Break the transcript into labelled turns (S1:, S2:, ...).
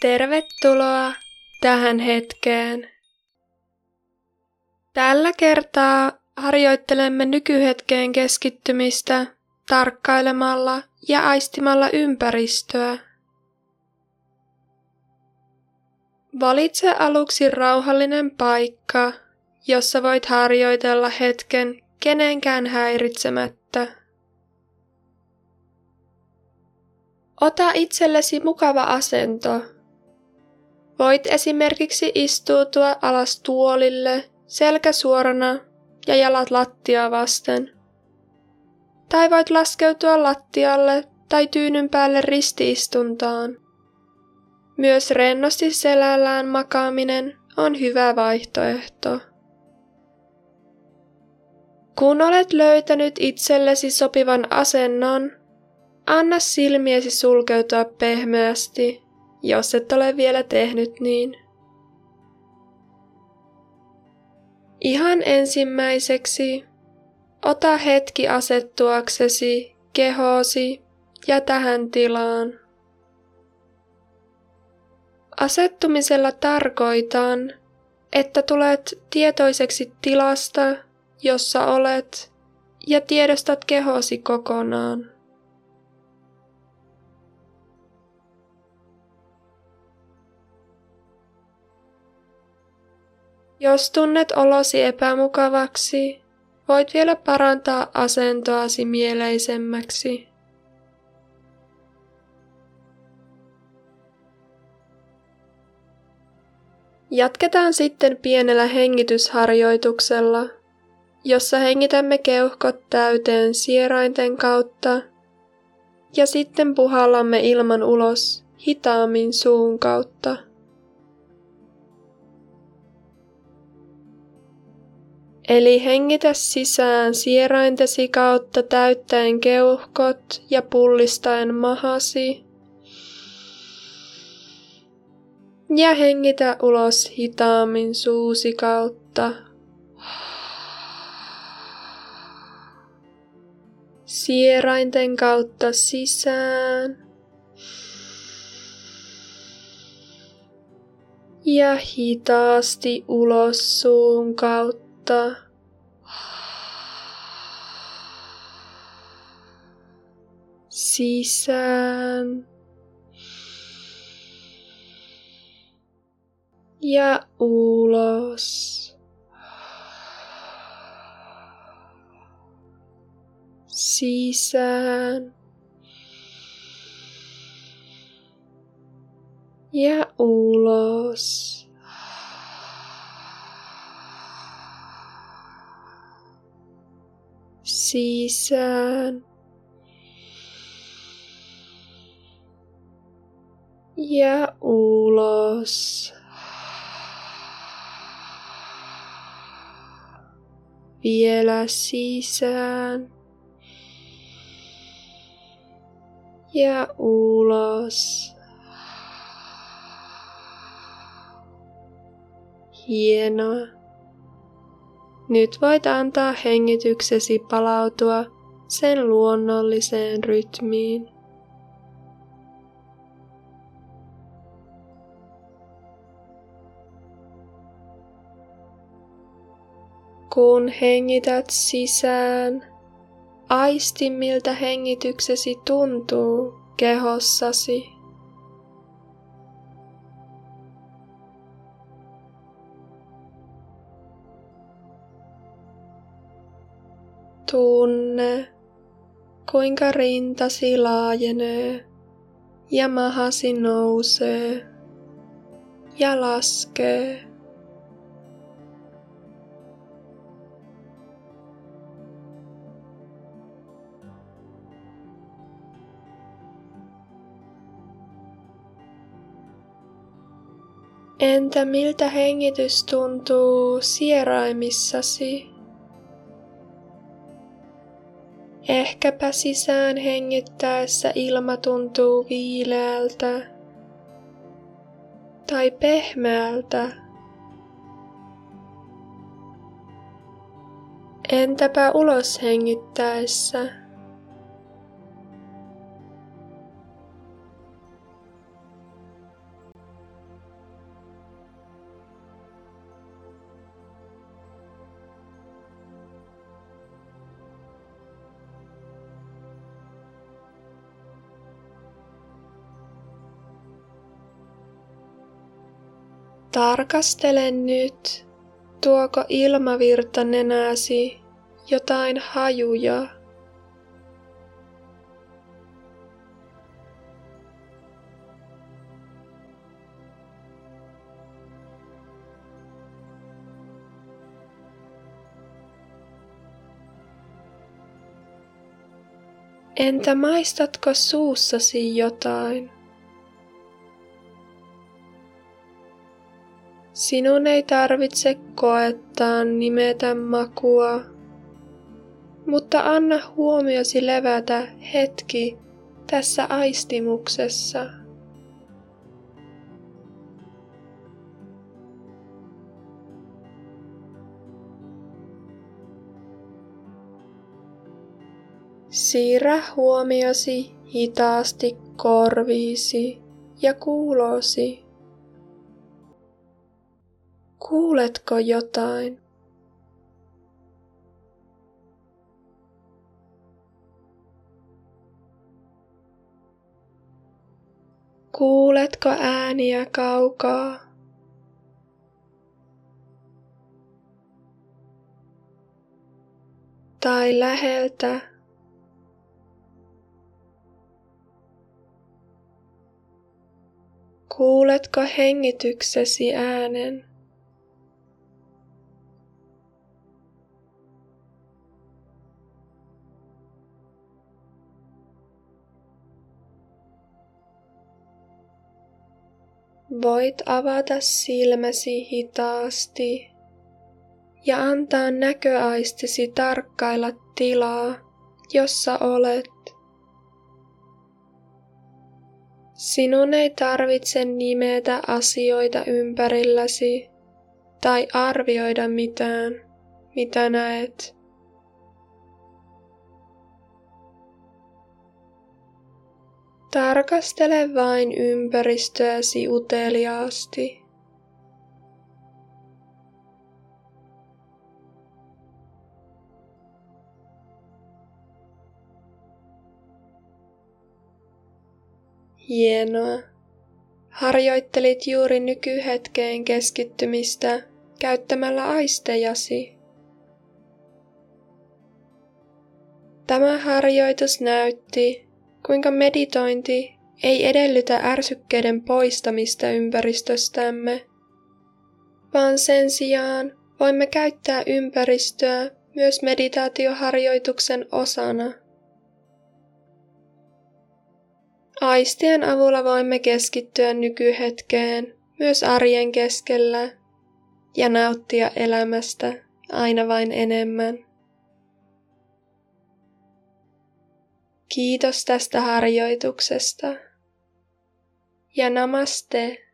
S1: Tervetuloa tähän hetkeen. Tällä kertaa harjoittelemme nykyhetkeen keskittymistä tarkkailemalla ja aistimalla ympäristöä. Valitse aluksi rauhallinen paikka, jossa voit harjoitella hetken kenenkään häiritsemättä. Ota itsellesi mukava asento. Voit esimerkiksi istuutua alas tuolille selkä suorana ja jalat lattia vasten. Tai voit laskeutua lattialle tai tyynyn päälle ristiistuntaan. Myös rennosti selällään makaaminen on hyvä vaihtoehto. Kun olet löytänyt itsellesi sopivan asennon, anna silmiesi sulkeutua pehmeästi, jos et ole vielä tehnyt niin. Ihan ensimmäiseksi ota hetki asettuaksesi kehosi ja tähän tilaan. Asettumisella tarkoitan, että tulet tietoiseksi tilasta, jossa olet, ja tiedostat kehosi kokonaan. Jos tunnet olosi epämukavaksi, voit vielä parantaa asentoasi mieleisemmäksi. Jatketaan sitten pienellä hengitysharjoituksella, jossa hengitämme keuhkot täyteen sierainten kautta ja sitten puhallamme ilman ulos hitaammin suun kautta. Eli hengitä sisään sieraintesi kautta täyttäen keuhkot ja pullistaen mahasi. Ja hengitä ulos hitaammin suusi kautta. Sierainten kautta sisään. Ja hitaasti ulos suun kautta ottaa sisään ja ulos. Sisään ja ulos. Sisään. Ja ulos. Vielä sisään. Ja ulos. Hienoa. Nyt voit antaa hengityksesi palautua sen luonnolliseen rytmiin. Kun hengität sisään, aisti miltä hengityksesi tuntuu kehossasi. Tunne, kuinka rintasi laajenee ja mahasi nousee ja laskee. Entä miltä hengitys tuntuu sieraimissasi? Ehkäpä sisään hengittäessä ilma tuntuu viileältä tai pehmeältä. Entäpä ulos hengittäessä? Tarkastele nyt, tuoko ilmavirta nenäsi jotain hajuja. Entä maistatko suussasi jotain? Sinun ei tarvitse koettaa nimetä makua, mutta anna huomiosi levätä hetki tässä aistimuksessa. Siirrä huomiosi hitaasti korviisi ja kuulosi. Kuuletko jotain? Kuuletko ääniä kaukaa? Tai läheltä? Kuuletko hengityksesi äänen? Voit avata silmäsi hitaasti ja antaa näköaistisi tarkkailla tilaa, jossa olet. Sinun ei tarvitse nimetä asioita ympärilläsi tai arvioida mitään, mitä näet. Tarkastele vain ympäristöäsi uteliaasti. Hienoa. Harjoittelit juuri nykyhetkeen keskittymistä käyttämällä aistejasi. Tämä harjoitus näytti, kuinka meditointi ei edellytä ärsykkeiden poistamista ympäristöstämme, vaan sen sijaan voimme käyttää ympäristöä myös meditaatioharjoituksen osana. Aistien avulla voimme keskittyä nykyhetkeen myös arjen keskellä ja nauttia elämästä aina vain enemmän. Kiitos tästä harjoituksesta ja namaste.